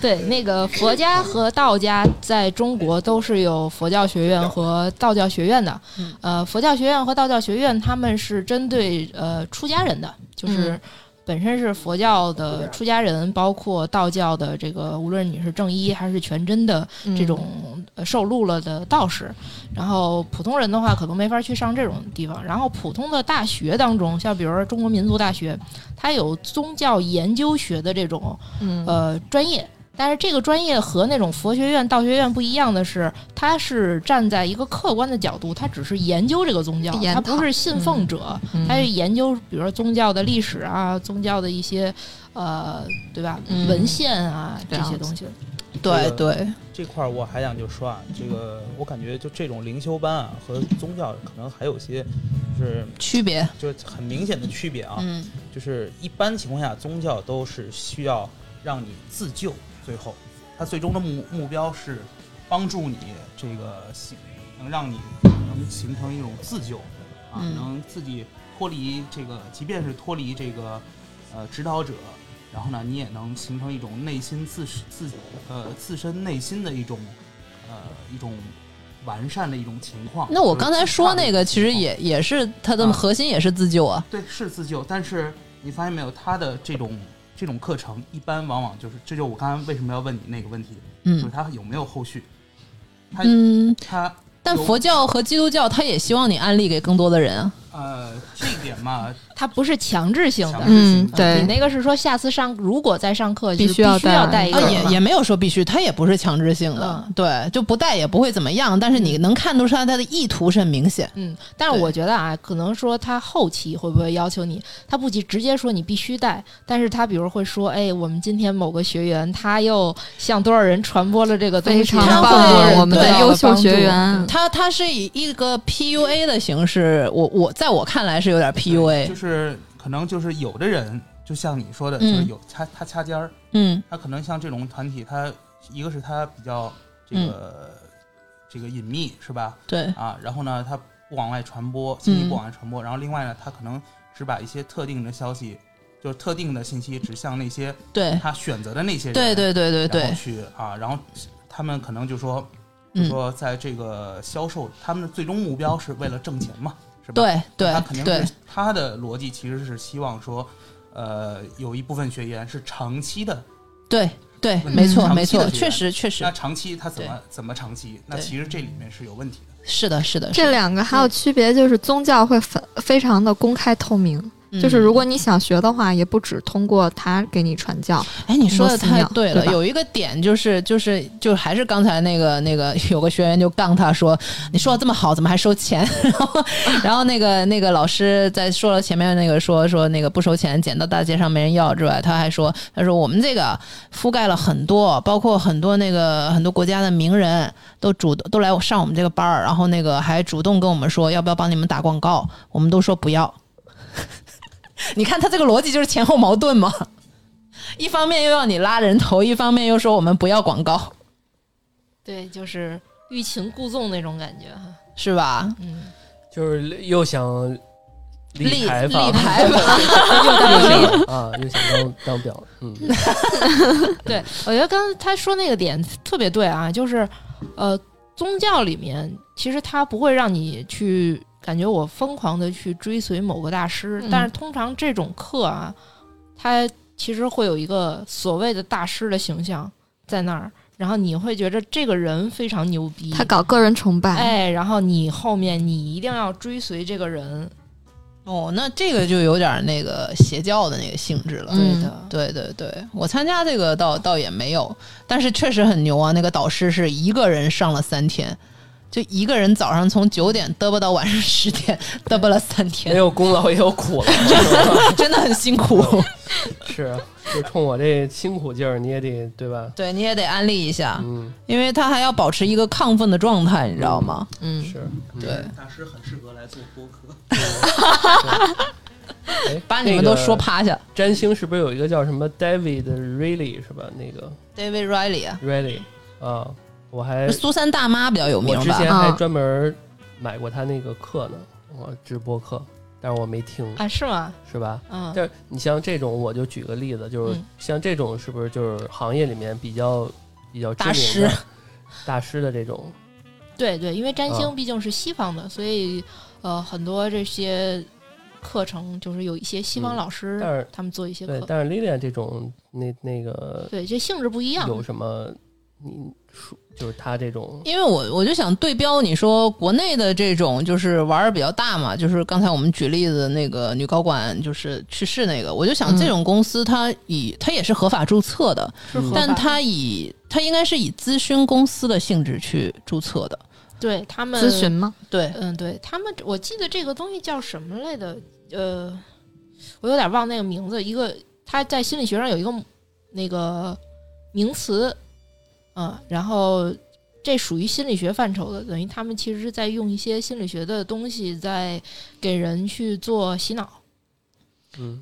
对，那个佛家和道家在中国都是有佛教学院和道教学院的。嗯。呃，佛教学院和道教学院他们是针对呃出家人的，就是嗯本身是佛教的出家人，包括道教的这个，无论你是正一还是全真的嗯这种呃受录了的道士，然后普通人的话可能没法去上这种地方。然后普通的大学当中，像比如说中国民族大学，它有宗教研究学的这种嗯呃专业。但是这个专业和那种佛学院、道学院不一样的是，它是站在一个客观的角度，它只是研究这个宗教，它不是信奉者，嗯。它是研究，比如说宗教的历史啊，宗教的一些呃，对吧，嗯。文献啊这些东西。对对，这块儿我还想就说啊，这个我感觉就这种灵修班啊和宗教可能还有些就是区别，就是很明显的区别啊，嗯。就是一般情况下宗教都是需要让你自救，最后他最终的目目标是帮助你这个形能让你能形成一种自救啊，嗯能自己脱离这个，即便是脱离这个呃指导者。然后呢，你也能形成一种内心自自呃自身内心的一种呃一种完善的一种情况。那我刚才说那个，其实也也是它的啊核心也是自救啊。对，是自救，但是你发现没有，它的这种这种课程，一般往往就是，这就我刚才为什么要问你那个问题，就是嗯他有没有后续？他嗯，他但佛教和基督教，他也希望你安利给更多的人啊。呃这一点嘛，<laughs> 它不是强制性的嗯，对你那个是说下次上如果再上课就是必须要带一个也也没有说必须，它也不是强制性的，嗯对，就不带也不会怎么样，但是你能看得出来他的意图是很明显。嗯，但是我觉得啊，可能说他后期会不会要求你，他不直直接说你必须带，但是他比如会说，哎，我们今天某个学员他又向多少人传播了这个东西，非常棒，我们的对优秀学员，他他是以一个 PUA 的形式，我我在我看来是有点 PUA，就是可能就是有的人，就像你说的，就是嗯有他他掐尖儿，嗯。他可能像这种团体，他一个是他比较这嗯。个、这个隐秘是吧？对，啊，然后呢，他不往外传播，信息嗯不往外传播，然后另外呢，他可能只把一些特定的消息，就是特定的信息指向那些对。他选择的那些人，对对对对然对后，去啊，然后他们可能就说，就嗯。说在这个销售，他们的最终目标是为了挣钱嘛，是吧？对对他肯定对是他的逻辑其实是希望说，呃，有一部分学员是长期的，对对，嗯没错没错，确实确实那长期他怎么怎么长期？那其实这里面是有问题的。是的是的，这两个还有区别，就是宗教会非非常的公开透明，就是嗯如果你想学的话，也不只通过他给你传教，哎，你说的太对了，对有一个点就是就是就还是刚才那个那个有个学员就杠他说，你说的这么好，怎么还收钱？<laughs> 然后然后那个那个老师在说了前面那个说说那个不收钱，捡到大街上没人要之外，他还说他说我们这个覆盖了很多，包括很多那个很多国家的名人都主动都来上我们这个班儿，然后那个还主动跟我们说要不要帮你们打广告，我们都说不要。<laughs> 你看他这个逻辑就是前后矛盾嘛？一方面又要你拉人头，一方面又说我们不要广告。对，就是欲擒故纵那种感觉哈。是吧？嗯，就是又想立立牌坊，立牌坊又想啊，又想当当表，嗯，<laughs> 对，我觉得刚才他说那个点特别对啊，就是呃，宗教里面其实他不会让你去感觉我疯狂的去追随某个大师，嗯但是通常这种课啊，它其实会有一个所谓的大师的形象在那儿，然后你会觉得这个人非常牛逼，他搞个人崇拜，哎，然后你后面你一定要追随这个人，哦，那这个就有点那个邪教的那个性质了。嗯对的，对对对，我参加这个倒倒也没有，但是确实很牛啊！那个导师是一个人上了三天，就一个人早上从九点嘚啵到晚上十点，嘚啵了三没天，有功劳也有苦劳，<laughs> 真的很辛苦。<laughs> 是啊，就冲我这辛苦劲儿，你也得对吧？对，你也得安利一下，嗯，因为他还要保持一个亢奋的状态，你知道吗？嗯，是，嗯对，大师很适合来做播客。<laughs> 哎把你们都说。趴下。那个占星是不是有一个叫什么 David Riley 是吧？那个 David Riley 啊，Riley 啊，我还苏三大妈比较有名吧？我之前还啊专门买过他那个课呢，我直播课，但是我没听，啊，是吗？是吧？嗯，但是你像这种，我就举个例子，就是嗯像这种是不是就是行业里面比较比较知名大师 <laughs> 大师的这种？对对，因为占啊星毕竟是西方的，所以呃，很多这些课程就是有一些西方嗯老师、但是他们做一些对，课，但是 Lilian 这种那那个对，这性质不一样。有什么？你说就是他这种因为我我就想对标你说国内的这种就是玩儿比较大嘛，就是刚才我们举例子那个女高管就是去世那个，我就想嗯这种公司它以它也是合法注册的，但它以它应该是以咨询公司的性质去注册的。对他们咨询，吗？对，嗯，对他们，我记得这个东西叫什么来的？呃，我有点忘那个名字。一个他在心理学上有一个那个名词，嗯，然后这属于心理学范畴的，等于他们其实是在用一些心理学的东西在给人去做洗脑。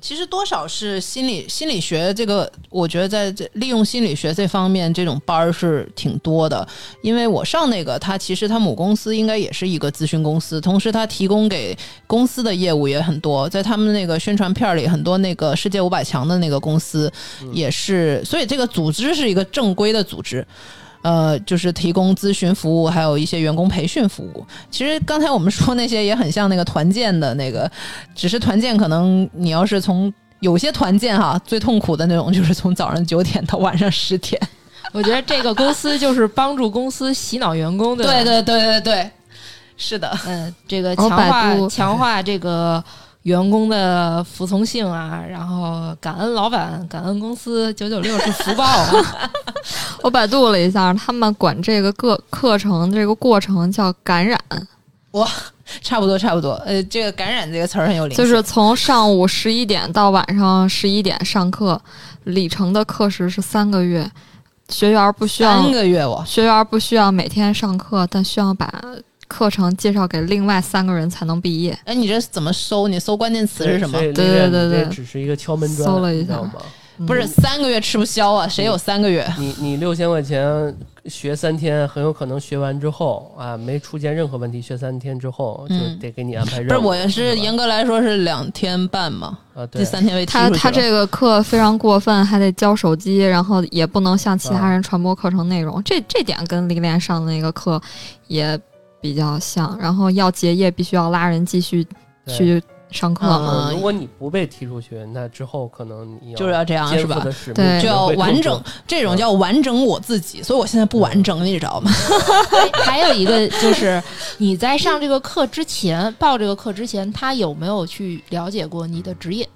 其实多少是心理心理学这个，我觉得在这利用心理学这方面，这种班儿是挺多的。因为我上那个，他其实他母公司应该也是一个咨询公司，同时他提供给公司的业务也很多，在他们那个宣传片儿里，很多那个世界五百强的那个公司也是，所以这个组织是一个正规的组织。呃，就是提供咨询服务，还有一些员工培训服务。其实刚才我们说那些也很像那个团建的那个，只是团建可能你要是从有些团建哈，最痛苦的那种就是从早上九点到晚上十点。我觉得这个公司就是帮助公司洗脑员工的。对对对对对，是的，嗯，这个哦强化强化这个员工的服从性啊，然后感恩老板，感恩公司，九九六是福报啊。<laughs> 我百度了一下，他们管这个课课程这个过程叫感染，哇差不多差不多。呃，这个感染这个词儿很有灵性，就是从上午十一点到晚上十一点上课，里程的课时是三个月，学员不需要三个月我。学员不需要每天上课，但需要把课程介绍给另外三个人才能毕业。哎，你这怎么搜？你搜关键词是什么对对对对只是一个敲门砖，搜了一下吗？不是三个月吃不消啊？谁有三个月？你你六千块钱学三天，很有可能学完之后啊，没出现任何问题，学三天之后就嗯得给你安排任务。不是，我是严格来说是两天半嘛，啊，对第，三天被踢他。他这个课非常过分，还得交手机，然后也不能向其他人传播课程内容。这这点跟历练上的那个课也比较像。然后要结业，必须要拉人继续去上课。嗯呃如果你不被踢出去，那之后可能你要就是要这样是吧对就要完整，这种叫完整我自己，所以我现在不完整，你知道吗？<laughs> 还有一个 <laughs> 就是你在上这个课之前，报这个课之前，他有没有去了解过你的职业？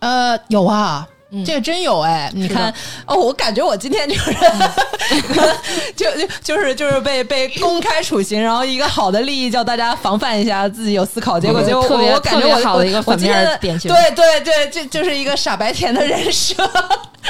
呃，有啊，嗯，这个真有哎！你看哦，我感觉我今天就是 <laughs> 就就就是就是被被公开处刑，然后一个好的利益叫大家防范一下，自己有思考，结果嗯结果我特别我感觉我特别好的一个我反面我今天的典型。对对对，这就是一个傻白甜的人设。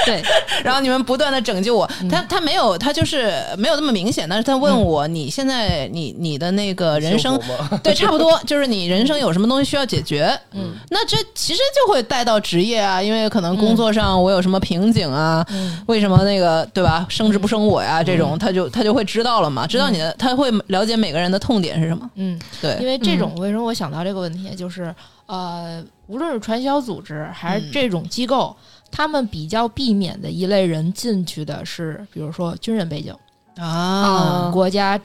对，<laughs> 然后你们不断的拯救我，嗯。他他没有，他就是没有那么明显，但是他问我，你现在你你的那个人生 <laughs> 对，差不多就是你人生有什么东西需要解决，嗯，那这其实就会带到职业啊，因为可能工作上我有什么瓶颈啊？嗯为什么那个对吧？升职不升我呀？这种他就他就会知道了嘛，知道你的，他会了解每个人的痛点是什么。嗯，对，因为这种为什么我想到这个问题，就是呃，无论是传销组织还是嗯这种机构，他们比较避免的一类人进去的是，比如说军人背景、啊，国家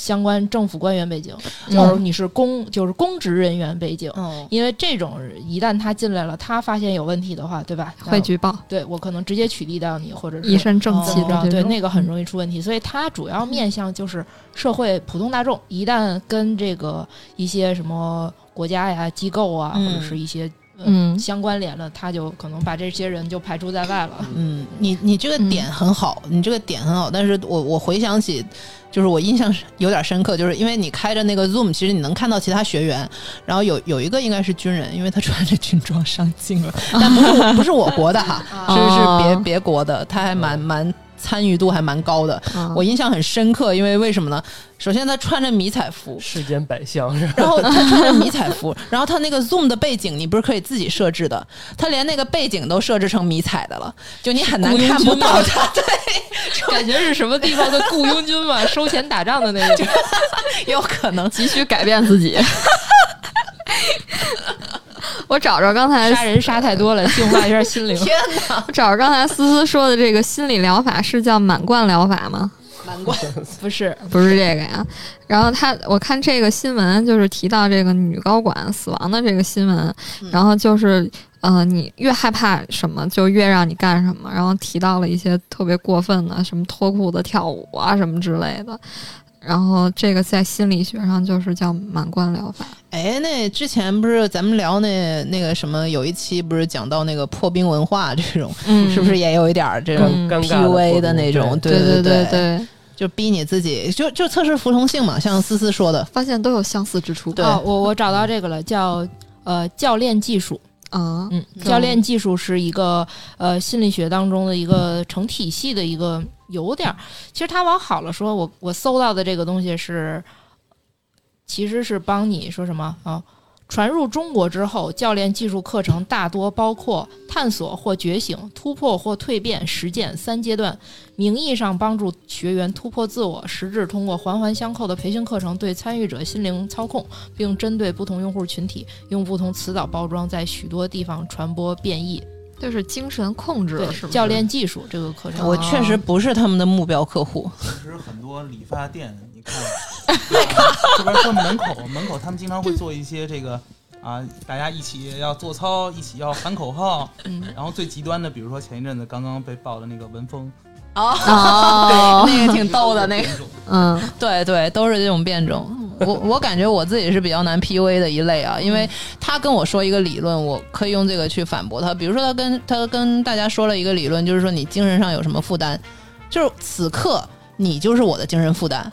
相关政府官员背景，嗯就是你是公就是公职人员背景。嗯因为这种一旦他进来了，他发现有问题的话，对吧？会举报，对我可能直接取缔掉你，或者是一身正气？对。那个很容易出问题，所以它主要面向就是社会普通大众。一旦跟这个一些什么国家呀、机构啊，嗯或者是一些嗯相关联了，他就可能把这些人就排除在外了。嗯，你你这个点很好，你这个点很好，但是我我回想起，就是我印象是有点深刻，就是因为你开着那个 Zoom，其实你能看到其他学员，然后有有一个应该是军人，因为他穿着军装上镜了，但不是不是我国的哈，<laughs> 是是别哦。别国的，他还蛮蛮参与度还蛮高的，嗯我印象很深刻，因为为什么呢？首先他穿着迷彩服，世间百相是吧？然后他穿着迷彩服，<laughs> 然后他那个 Zoom 的背景你不是可以自己设置的，他连那个背景都设置成迷彩的了，就你很难看不到他。对，<laughs> 感觉是什么地方的雇佣军嘛，<laughs> 收钱打仗的那种。有可能。急需改变自己。<laughs> 我找着刚才杀人杀太多了，<laughs> 净化一下心灵。天哪，我找着刚才思思说的这个心理疗法是叫满贯疗法吗？满贯 <laughs> 不是，不是这个呀。然后他，我看这个新闻就是提到这个女高管死亡的这个新闻，然后就是呃，你越害怕什么，就越让你干什么。然后提到了一些特别过分的，什么脱裤子跳舞啊什么之类的。然后这个在心理学上就是叫满贯疗法。哎，那之前不是咱们聊那那个什么，有一期不是讲到那个破冰文化这种，嗯是不是也有一点儿这种嗯尴尬的 PUA 的那种？对对对对对，对，就逼你自己，就就测试服从性嘛，像思思说的。发现都有相似之处。对哦，我我找到这个了，叫呃教练技术。啊，嗯，教练技术是一个呃心理学当中的一个成体系的一个有点儿，其实它往好了说，我我搜到的这个东西是，其实是帮你说什么啊？传入中国之后，教练技术课程大多包括探索或觉醒、突破或蜕变、实践三阶段，名义上帮助学员突破自我，实质通过环环相扣的培训课程对参与者心灵操控，并针对不同用户群体，用不同词藻包装，在许多地方传播变异。就是精神控制，对是，不是？教练技术这个课程，我确实不是他们的目标客户。其实很多理发店，你看，<laughs> 这边说门口门口，他们经常会做一些这个啊，大家一起要做操，一起要喊口号。嗯，然后最极端的，比如说前一阵子刚刚被爆的那个文峰，哦，<laughs> 那个挺逗的，那个，嗯。对对，都是这种变种。我我感觉我自己是比较难 PUA 的一类啊，因为他跟我说一个理论，我可以用这个去反驳他。比如说，他跟他跟大家说了一个理论，就是说你精神上有什么负担，就是此刻你就是我的精神负担，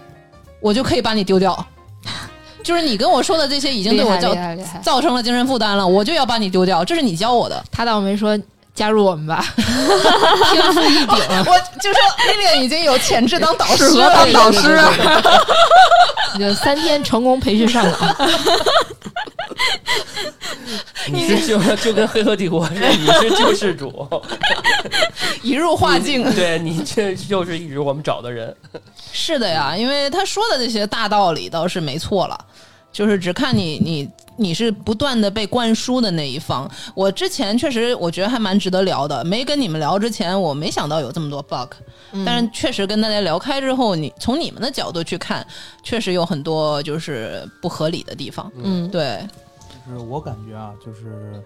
我就可以把你丢掉。<laughs> 就是你跟我说的这些已经对我造。造成了精神负担了，我就要把你丢掉，这是你教我的。他倒没说加入我们吧，<laughs> 天赋异禀。我就说 Lilian 已经有潜质当导师适合了，当导师就三天成功培训上岗，<laughs> 你是就就跟黑客帝国似的，你是救世主，<laughs> 一入化境。对你这就是一直我们找的人。是的呀，因为他说的这些大道理倒是没错了，就是只看你你你是不断的被灌输的那一方。我之前确实我觉得还蛮值得聊的，没跟你们聊之前，我没想到有这么多 bug，、但是确实跟大家聊开之后，你从你们的角度去看，确实有很多就是不合理的地方。嗯，对，就是我感觉啊，就是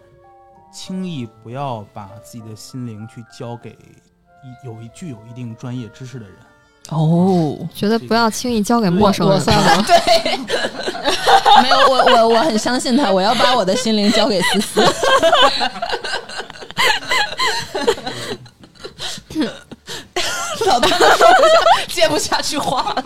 轻易不要把自己的心灵去交给一有一具有一定专业知识的人。哦，觉得不要轻易交给陌生人。我算了，对，<laughs> 没有我我我很相信他，我要把我的心灵交给思思。老段子说不下，接不下去话了。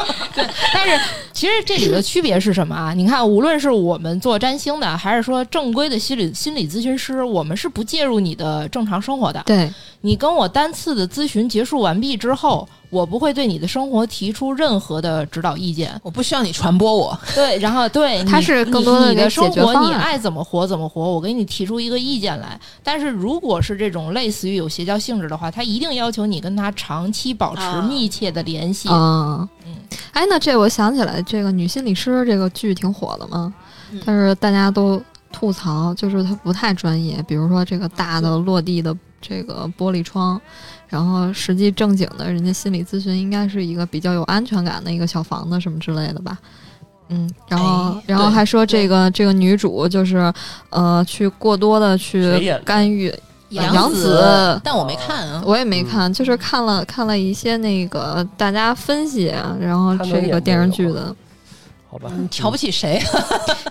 但是其实这里的区别是什么啊？<laughs> 你看，无论是我们做占星的，还是说正规的心理心理咨询师，我们是不介入你的正常生活的。对，你跟我单次的咨询结束完毕之后，我不会对你的生活提出任何的指导意见。我不需要你传播我，<laughs> 对，然后对，它你是更多的你你的一个生活，你爱怎么活怎么活，我给你提出一个意见来。但是如果是这种类似于有邪教性质的话，他一定要求你跟他长期保持啊密切的联系。啊，嗯，哎，那这我想起来，这个女心理师这个剧挺火的嘛，嗯但是大家都吐槽，就是它不太专业，比如说这个大的落地的这个玻璃窗，然后实际正经的人家心理咨询应该是一个比较有安全感的一个小房子什么之类的吧。嗯，然后，哎然后还说这个这个女主就是，呃，去过多的去干预，杨子紫，但我没看啊。我也没看，就是看了看了一些那个大家分析，然后这个电视剧的，<laughs> 好吧，你瞧不起谁？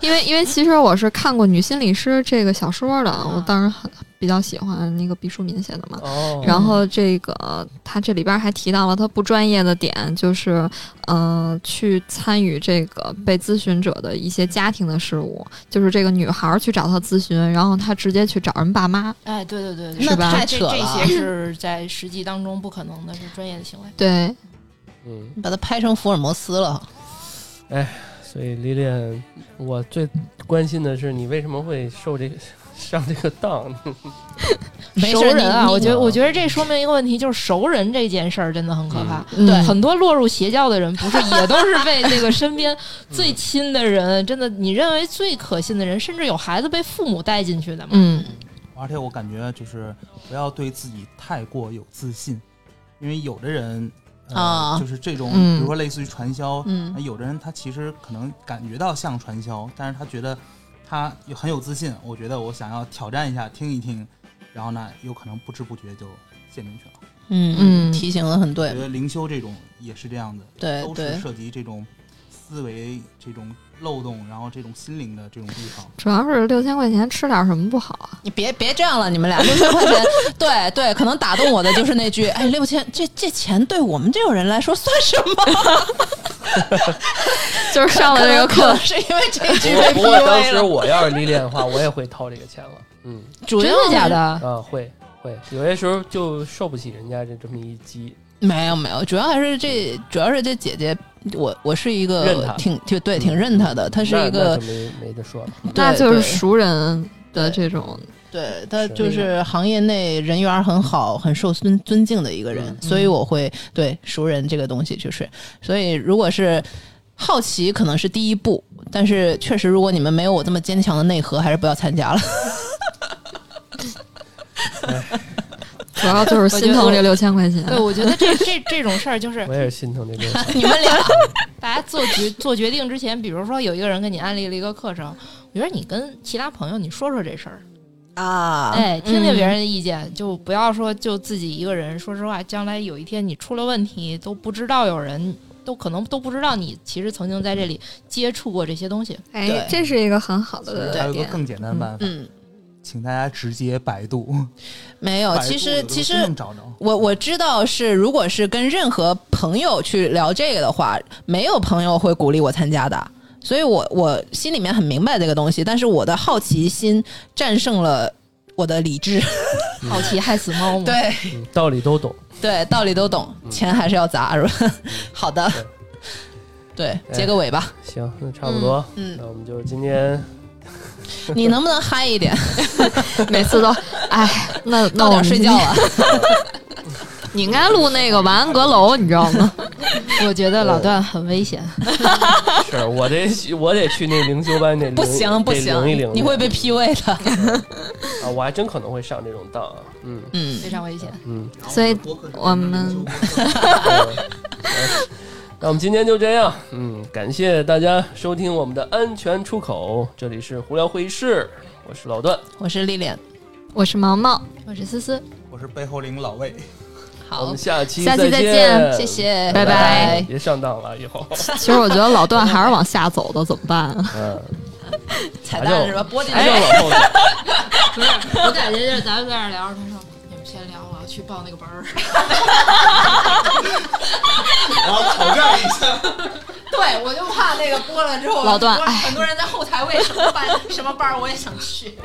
因为因为其实我是看过《女心理师》这个小说的，我当时很比较喜欢那个毕淑敏写的嘛。哦，然后这个他这里边还提到了他不专业的点，就是呃去参与这个被咨询者的一些家庭的事务，就是这个女孩儿去找他咨询，然后他直接去找人爸妈，哎，对对对对，那吧这太扯了这些是在实际当中不可能的，是专业的行为。对，嗯，你把它拍成福尔摩斯了。哎所以李恋，我最关心的是你为什么会受这个上这个当？熟 <laughs> 没事人啊，我觉得，我觉得这说明一个问题，就是熟人这件事儿真的很可怕。嗯对很多落入邪教的人，不是也都是被那个身边最亲的人，真的你认为最可信的人，甚至有孩子被父母带进去的嘛？嗯而且我感觉就是不要对自己太过有自信，因为有的人。呃、啊就是这种，嗯比如说类似于传销，嗯那有的人他其实可能感觉到像传销，但是他觉得他有很有自信，我觉得我想要挑战一下，听一听，然后呢，有可能不知不觉就陷进去了。嗯嗯提醒的很对我觉，得灵修这种也是这样的，对都是涉及这种思维这种漏洞，然后这种心灵的这种地方。主要是六千块钱吃点什么不好啊？你别别这样了，你们俩六千块钱，对对，可能打动我的就是那句，哎，六千这这钱对我们这种人来说算什么？<laughs> 就是上了这个课，是因为这句不过被不过当。时我要是李恋的话，我也会掏这个钱了。嗯主要真的假的？啊，会会，有些时候就受不起人家这这么一击。没有没有，主要还是这，主要是这姐姐，我我是一个挺就对挺认她的，她是一个那就没没得说了。那就是熟人的这种，对他就是行业内人缘很好、很受尊尊敬的一个人，嗯所以我会对熟人这个东西就是，所以如果是好奇，可能是第一步，但是确实，如果你们没有我这么坚强的内核，还是不要参加了。<laughs> 主要就是心疼这六千块钱。<laughs> 对，我觉得这这这种事儿就是我也是心疼这六千。<laughs> 你们俩大家做决做决定之前，比如说有一个人给你安利了一个课程，我觉得你跟其他朋友你说说这事儿，啊，哎，听听别人的意见，就不要说就自己一个人。说实话，将来有一天你出了问题，都不知道有人。都可能都不知道你其实曾经在这里接触过这些东西。哎，这是一个很好的点。还有一个更简单的办法，嗯，请大家直接百度。<laughs> 没有，其实其实。我我知道是，如果是跟任何朋友去聊这个的话，没有朋友会鼓励我参加的。所以我我心里面很明白这个东西，但是我的好奇心战胜了我的理智。<laughs> 好奇害死猫嘛。，对嗯道理都懂。对，道理都懂，钱还是要砸，是吧？好的，对，结个尾吧。行，那差不多。嗯，那我们就今天 <laughs> 你能不能嗨一点？<laughs> 每次都，哎，那那到点我们睡觉了。你应该录那个晚安阁楼，你知道吗？<laughs> 我觉得老段很危险。是我得我得去那灵修班那不行不行领一领，你会被 PUA 的。啊！我还真可能会上这种当啊。嗯嗯非，常危险。嗯，所以我们 <laughs> 那我们今天就这样。嗯，感谢大家收听我们的安全出口，这里是胡聊会议室，我是老段。我是丽莲。我是毛毛，我是思思，我是背后领老魏。好我们，下期下期再见，谢谢，拜拜拜。别上当了，以后。<laughs> 其实我觉得老段还是往下走的，怎么办啊？嗯，<laughs> 彩蛋是吧？播进去还。要往后走。<laughs> 不是，我感觉就是咱们在这聊着，他说你们先聊，我要去报那个班儿。我要挑战一下。对，我就怕那个播了之后，老段哎很多人在后台问什么班什么班儿，我也想去。